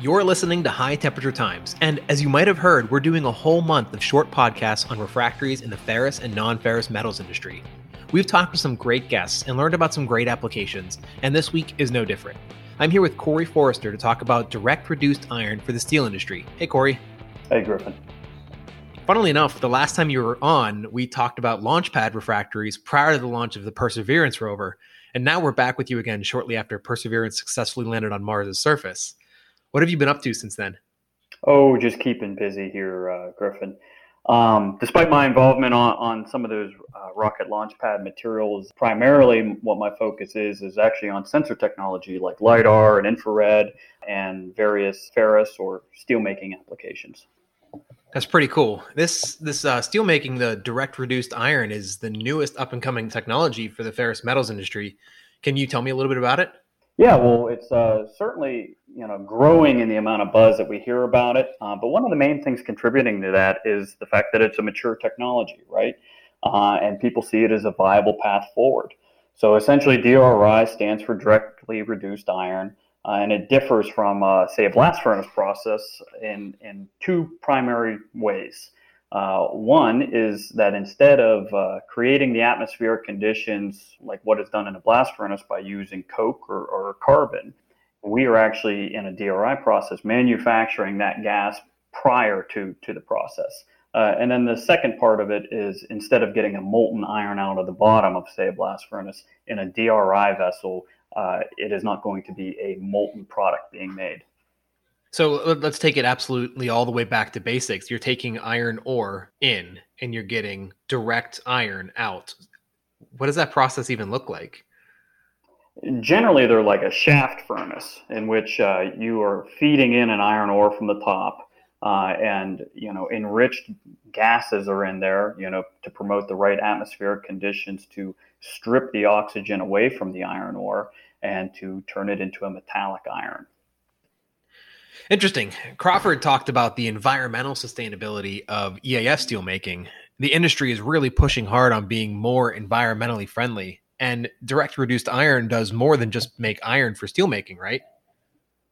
You're listening to High Temperature Times, and as you might have heard, we're doing a whole month of short podcasts on refractories in the ferrous and non ferrous metals industry. We've talked with some great guests and learned about some great applications, and this week is no different. I'm here with Corey Forrester to talk about direct reduced iron for the steel industry. Hey, Corey. Hey, Griffin. Funnily enough, the last time you were on, we talked about launchpad refractories prior to the launch of the Perseverance rover, and now we're back with you again shortly after Perseverance successfully landed on Mars' surface. What have you been up to since then? Oh, just keeping busy here, uh, Griffin. Um, despite my involvement on, on some of those uh, rocket launch pad materials, primarily what my focus is is actually on sensor technology like LIDAR and infrared and various ferrous or steelmaking applications. That's pretty cool. This this uh, steelmaking, the direct reduced iron, is the newest up and coming technology for the ferrous metals industry. Can you tell me a little bit about it? Yeah, well, it's uh, certainly you know growing in the amount of buzz that we hear about it. Uh, but one of the main things contributing to that is the fact that it's a mature technology, right? Uh, and people see it as a viable path forward. So essentially, DRI stands for directly reduced iron, uh, and it differs from, uh, say, a blast furnace process in in two primary ways. Uh, one is that instead of uh, creating the atmospheric conditions like what is done in a blast furnace by using coke or, or carbon, we are actually in a DRI process manufacturing that gas prior to, to the process. Uh, and then the second part of it is instead of getting a molten iron out of the bottom of, say, a blast furnace in a DRI vessel, uh, it is not going to be a molten product being made. So let's take it absolutely all the way back to basics. You're taking iron ore in and you're getting direct iron out. What does that process even look like? Generally, they're like a shaft furnace in which uh, you are feeding in an iron ore from the top, uh, and you know enriched gases are in there, you know, to promote the right atmospheric conditions to strip the oxygen away from the iron ore and to turn it into a metallic iron. Interesting. Crawford talked about the environmental sustainability of EAF steelmaking. The industry is really pushing hard on being more environmentally friendly, and direct reduced iron does more than just make iron for steelmaking, right?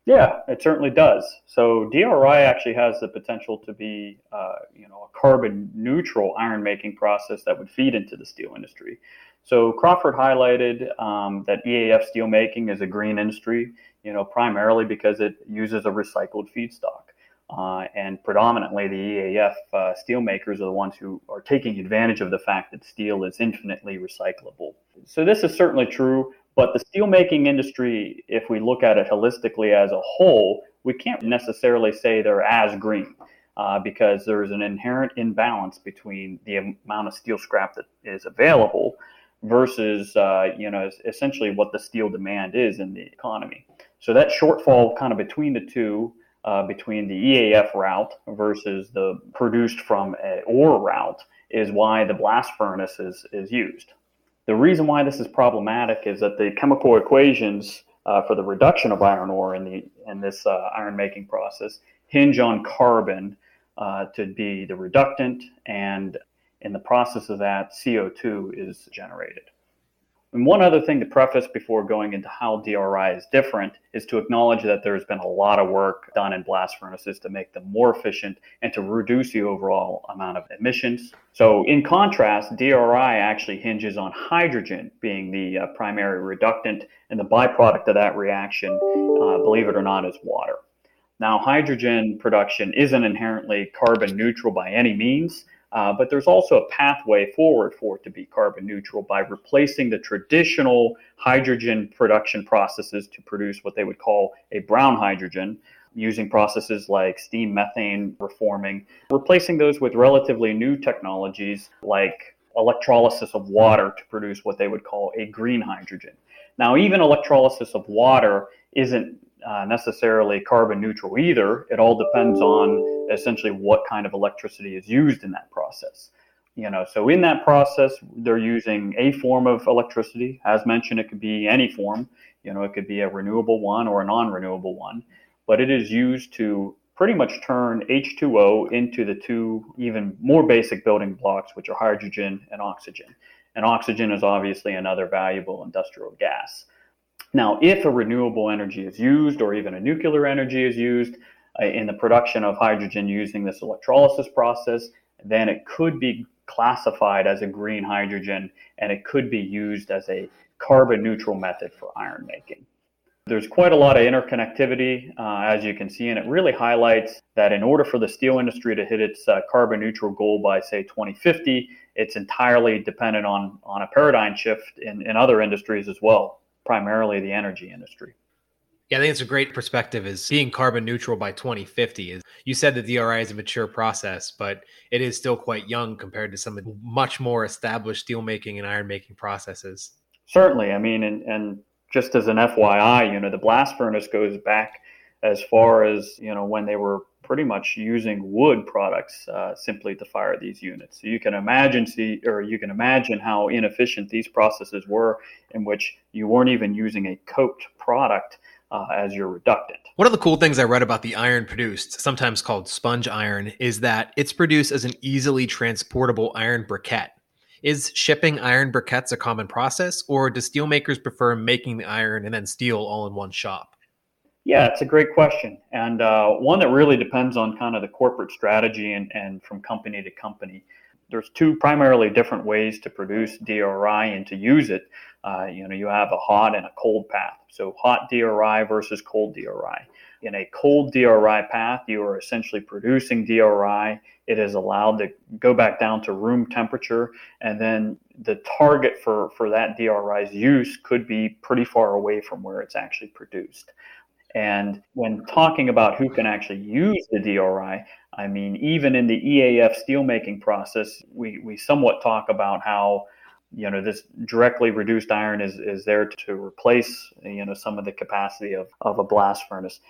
Yeah, it certainly does. So DRI actually has the potential to be, uh, you know, a carbon neutral iron making process that would feed into the steel industry. So Crawford highlighted um, that EAF steelmaking is a green industry you know, primarily because it uses a recycled feedstock. Uh, and predominantly the EAF uh, steel makers are the ones who are taking advantage of the fact that steel is infinitely recyclable. So this is certainly true, but the steelmaking industry, if we look at it holistically as a whole, we can't necessarily say they're as green. Uh, because there's an inherent imbalance between the amount of steel scrap that is available versus, uh, you know, essentially what the steel demand is in the economy. So that shortfall kind of between the two, uh, between the EAF route versus the produced from an ore route, is why the blast furnace is, is used. The reason why this is problematic is that the chemical equations uh, for the reduction of iron ore in, the, in this uh, iron making process hinge on carbon uh, to be the reductant, and in the process of that, CO2 is generated. And one other thing to preface before going into how DRI is different is to acknowledge that there's been a lot of work done in blast furnaces to make them more efficient and to reduce the overall amount of emissions. So, in contrast, DRI actually hinges on hydrogen being the uh, primary reductant, and the byproduct of that reaction, uh, believe it or not, is water. Now, hydrogen production isn't inherently carbon neutral by any means. Uh, but there's also a pathway forward for it to be carbon neutral by replacing the traditional hydrogen production processes to produce what they would call a brown hydrogen using processes like steam methane reforming, replacing those with relatively new technologies like electrolysis of water to produce what they would call a green hydrogen. Now, even electrolysis of water isn't uh, necessarily carbon neutral either. It all depends on essentially what kind of electricity is used in that process. You know, so in that process, they're using a form of electricity. As mentioned, it could be any form. You know, it could be a renewable one or a non-renewable one, but it is used to pretty much turn H2O into the two even more basic building blocks, which are hydrogen and oxygen. And oxygen is obviously another valuable industrial gas. Now, if a renewable energy is used or even a nuclear energy is used uh, in the production of hydrogen using this electrolysis process, then it could be classified as a green hydrogen and it could be used as a carbon neutral method for iron making. There's quite a lot of interconnectivity, uh, as you can see, and it really highlights that in order for the steel industry to hit its uh, carbon neutral goal by, say, 2050, it's entirely dependent on, on a paradigm shift in, in other industries as well, primarily the energy industry. Yeah, I think it's a great perspective is being carbon neutral by 2050 is you said the DRI is a mature process, but it is still quite young compared to some of the much more established steelmaking and iron making processes. Certainly. I mean, and, and just as an FYI, you know, the blast furnace goes back as far as, you know, when they were pretty much using wood products uh, simply to fire these units. So you can imagine see or you can imagine how inefficient these processes were in which you weren't even using a coke product uh, as your reductant. One of the cool things I read about the iron produced, sometimes called sponge iron, is that it's produced as an easily transportable iron briquette. Is shipping iron briquettes a common process, or do steelmakers prefer making the iron and then steel all in one shop? Yeah, it's a great question, and uh, one that really depends on kind of the corporate strategy and, and from company to company. There's two primarily different ways to produce DRI and to use it. Uh, you know, you have a hot and a cold path. So hot DRI versus cold DRI. In a cold DRI path, you are essentially producing DRI it is allowed to go back down to room temperature, and then the target for, for that DRI's use could be pretty far away from where it's actually produced. And when talking about who can actually use the DRI, I mean, even in the EAF steelmaking process, we, we somewhat talk about how you know this directly reduced iron is, is there to replace you know some of the capacity of, of a blast furnace.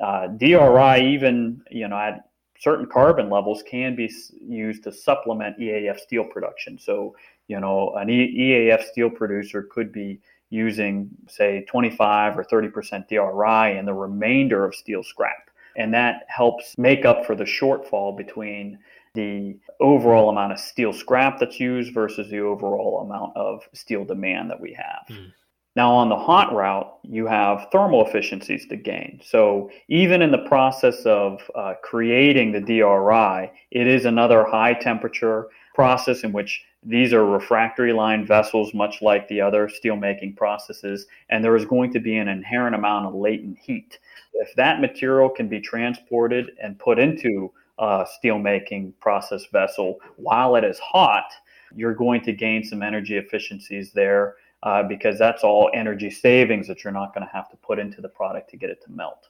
Uh, DRI even you know at certain carbon levels can be used to supplement EAF steel production. So, you know, an EAF steel producer could be using, say, 25 or 30% DRI and the remainder of steel scrap. And that helps make up for the shortfall between the overall amount of steel scrap that's used versus the overall amount of steel demand that we have. Mm. Now, on the hot route, you have thermal efficiencies to gain. So, even in the process of uh, creating the DRI, it is another high temperature process in which these are refractory line vessels, much like the other steelmaking processes, and there is going to be an inherent amount of latent heat. If that material can be transported and put into a steelmaking process vessel while it is hot, you're going to gain some energy efficiencies there uh, because that's all energy savings that you're not going to have to put into the product to get it to melt.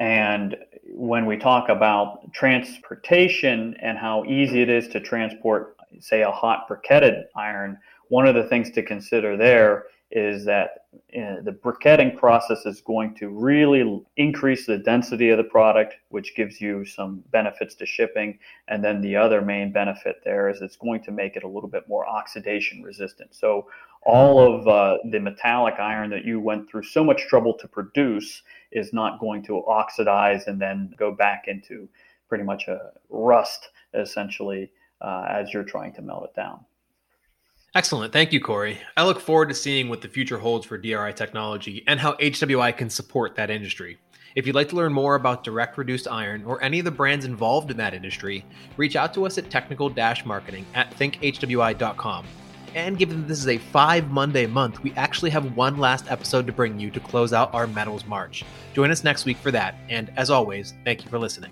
And when we talk about transportation and how easy it is to transport, say, a hot briquetted iron, one of the things to consider there is that uh, the briquetting process is going to really increase the density of the product, which gives you some benefits to shipping. And then the other main benefit there is it's going to make it a little bit more oxidation resistant. So all of uh, the metallic iron that you went through so much trouble to produce is not going to oxidize and then go back into pretty much a rust essentially uh, as you're trying to melt it down. Excellent. Thank you, Corey. I look forward to seeing what the future holds for DRI technology and how HWI can support that industry. If you'd like to learn more about direct reduced iron or any of the brands involved in that industry, reach out to us at technical marketing at thinkhwi.com. And given that this is a five Monday month, we actually have one last episode to bring you to close out our Metals March. Join us next week for that. And as always, thank you for listening.